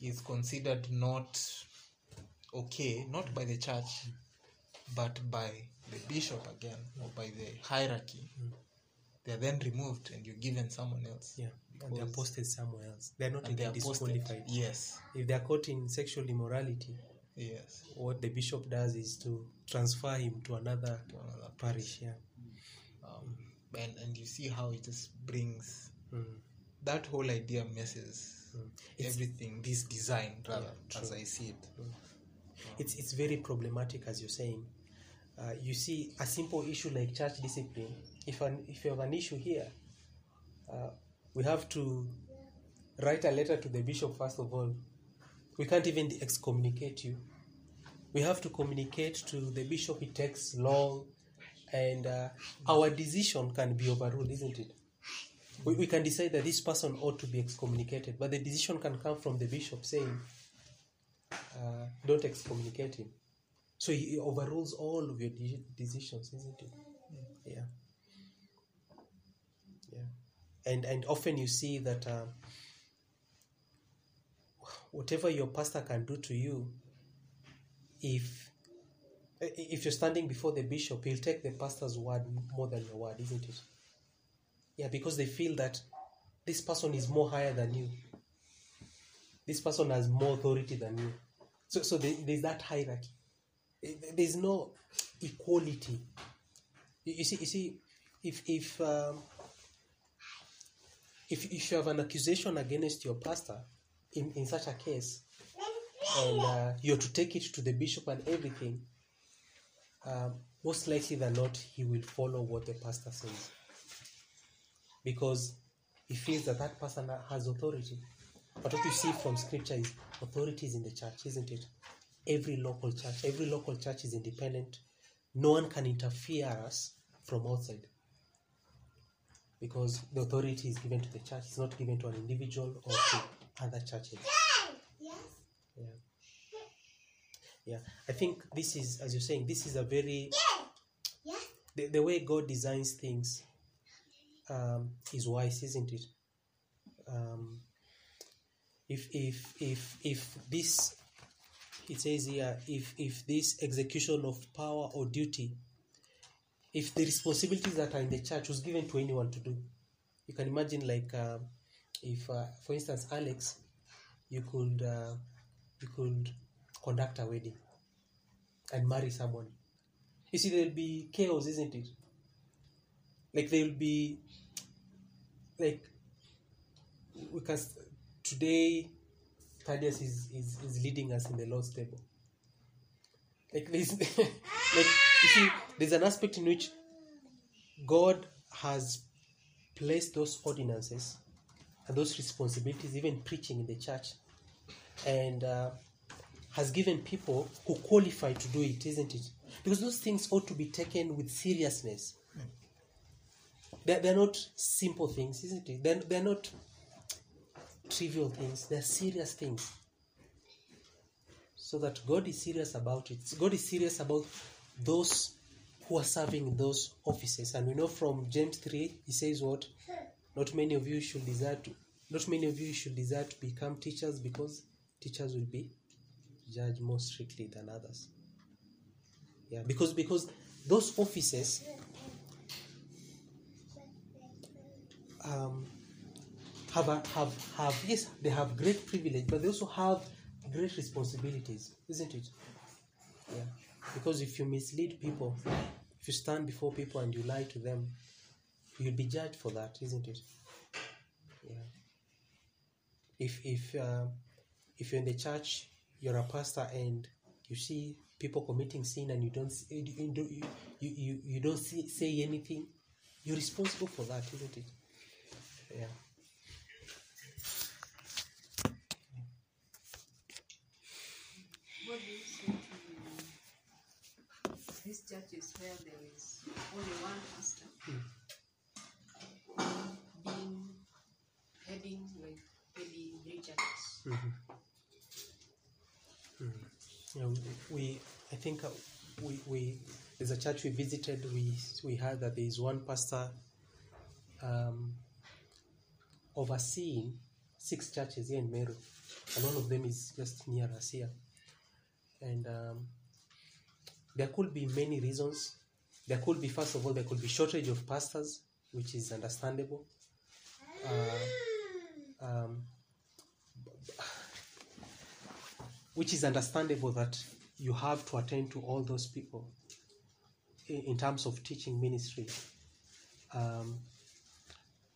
is considered not okay, not by the church, but by the bishop again, or by the hierarchy, they are then removed and you're given someone else. Yeah. And they're Because- posted somewhere else. They're not they even are posted. Yes, If they're caught in sexual immorality, yes. what the bishop does is to transfer him to another To another parish. Yeah. Um, and and you see how it just brings Mm. that whole idea messes mm. everything. This design, rather, Yeah, as. I see it. It's it's very problematic, as you're saying. Uh, you see, a simple issue like church discipline. If an if you have an issue here, uh, we have to write a letter to the bishop first of all. We can't even excommunicate you. We have to communicate to the bishop. It takes long, and uh, our decision can be overruled, isn't it? We, we can decide that this person ought to be excommunicated, but the decision can come from the bishop saying, uh, don't excommunicate him. So he overrules all of your de- decisions, isn't it? Yeah. Yeah. And and often you see that uh, whatever your pastor can do to you, if if you're standing before the bishop, he'll take the pastor's word more than your word, isn't it? Yeah, because they feel that this person is more higher than you. This person has more authority than you. So, so there, there's that hierarchy. Eh, There's no equality. You, you see, you see, if if um, if if you have an accusation against your pastor, in in such a case, and uh, you're to take it to the bishop and everything, um, most likely than not, he will follow what the pastor says because he feels that that person has authority. But what you see from scripture is authority is in the church, isn't it? Every local church, every local church is independent. No one can interfere us from outside because the authority is given to the church. It's not given to an individual or to other churches. Yeah. Yeah. I think this is, as you're saying, this is a very the, the way God designs things um, is wise, isn't it? Um, if if if if this it says here if if this execution of power or duty if the responsibilities that are in the church was given to anyone to do. You can imagine like um, if uh, for instance alex you could uh, you could conduct a wedding and marry someone. You see there'll be chaos isn't it? Like there'll be like we can today Thaddeus is, is, is leading us in the Lord's table. Like this, like you see, there's an aspect in which God has placed those ordinances and those responsibilities, even preaching in the church, and uh, has given people who qualify to do it, isn't it? Because those things ought to be taken with seriousness. They're, they're not simple things, isn't it? They're, they're not trivial things, they're serious things. So that God is serious about it. God is serious about those who are serving those offices. And we know from James 3, he says what? Not many of you should desire to not many of you should desire to become teachers because teachers will be judged more strictly than others. Yeah, because because those offices um, have a, have have yes they have great privilege, but they also have great responsibilities, isn't it? Yeah, because if you mislead people, if you stand before people and you lie to them, you'll be judged for that, isn't it? Yeah. If if uh, if you're in the church, you're a pastor, and you see people committing sin, and you don't you, you, don't- you, you, you don't see, say anything, you're responsible for that, isn't it? Yeah. What do you say to these churches where there is only one pastor being heading like maybe three churches? Yeah, we, we I think uh, we, we there's a church we visited. We we heard that there is one pastor um, overseeing six churches here in Meru, and one of them is just near us here. And um, there could be many reasons. There could be first of all there could be shortage of pastors, which is understandable. Uh, um, which is understandable that you have to attend to all those people in, in terms of teaching ministry. Um,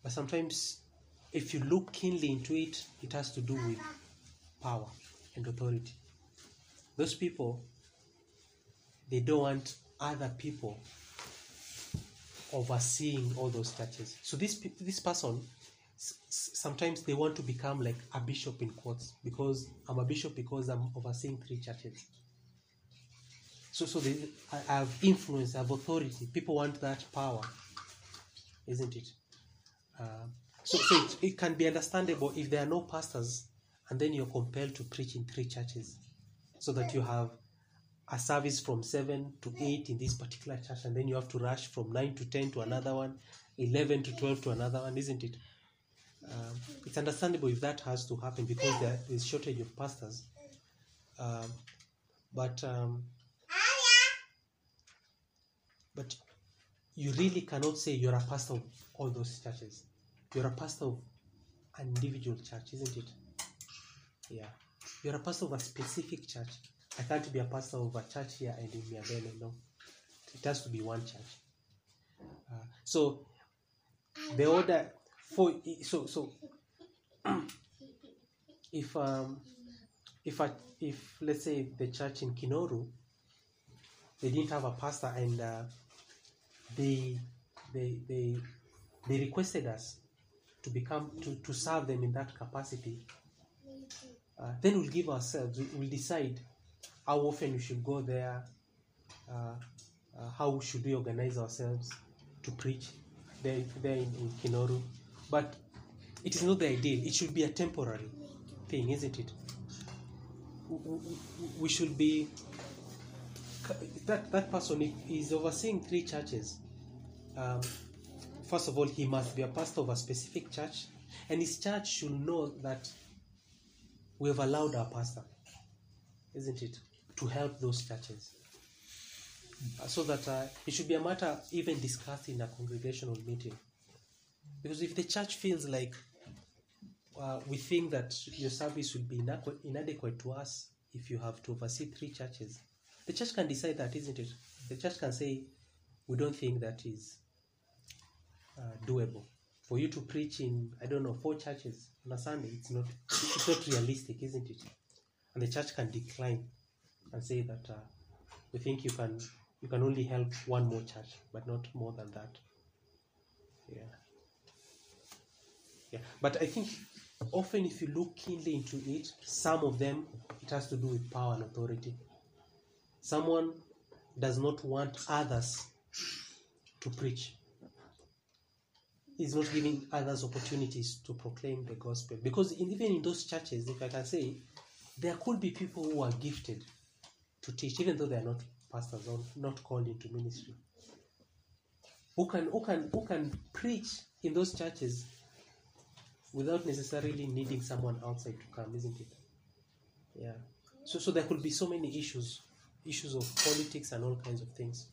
but sometimes, if you look keenly into it, it has to do with power and authority. Those people, they don't want other people overseeing all those churches. So this this person sometimes they want to become like a bishop in quotes because I'm a bishop because I'm overseeing three churches. So so they, I have influence, I have authority. People want that power, isn't it? Uh, so so it, it can be understandable if there are no pastors and then you're compelled to preach in three churches, so that you have a service from 7 to 8 in this particular church and then you have to rush from 9 to 10 to another one 11 to 12 to another one isn't it? Um, it's understandable if that has to happen because there is shortage of pastors. Um, but um, but you really cannot say you're a pastor of all those churches. You're a pastor of an individual church isn't it? Yeah. You're a pastor of a specific church i can't be a pastor of a church here and in Miabene, no. It has to be one church. Uh, so the order for so so if um if I, if let's say the church in Kinoru they didn't have a pastor and uh, they they they they requested us to become to, to serve them in that capacity uh, then we'll give ourselves we'll decide how often we should go there uh, uh, how should we organize ourselves to preach there, there in, in Kinoru. But it is not the ideal. It should be a temporary thing isn't it? We should be that that person is overseeing three churches. Um, first of all he must be a pastor of a specific church and his church should know that we have allowed our pastor isn't it to help those churches. Uh, so that uh, it should be a matter even discussed in a congregational meeting. Because if the church feels like uh, we think that your service will be inadequate, inadequate to us if you have to oversee three churches the church can decide that isn't it? The church can say we don't think that is uh, doable. For you to preach in I don't know four churches on a Sunday, it's not it's not realistic, isn't it? And the church can decline and say that uh, we think you can you can only help one more church, but not more than that. Yeah. Yeah. But I think often if you look keenly into it, some of them it has to do with power and authority. Someone does not want others to preach. He's not giving others opportunities to proclaim the gospel. Because in, even in those churches, if I can say, there could be people who are gifted to teach, even though they are not pastors or not called into ministry. Who can who can who can preach in those churches without necessarily needing someone outside to come, isn't it? Yeah. So so there could be so many issues, issues of politics and all kinds of things.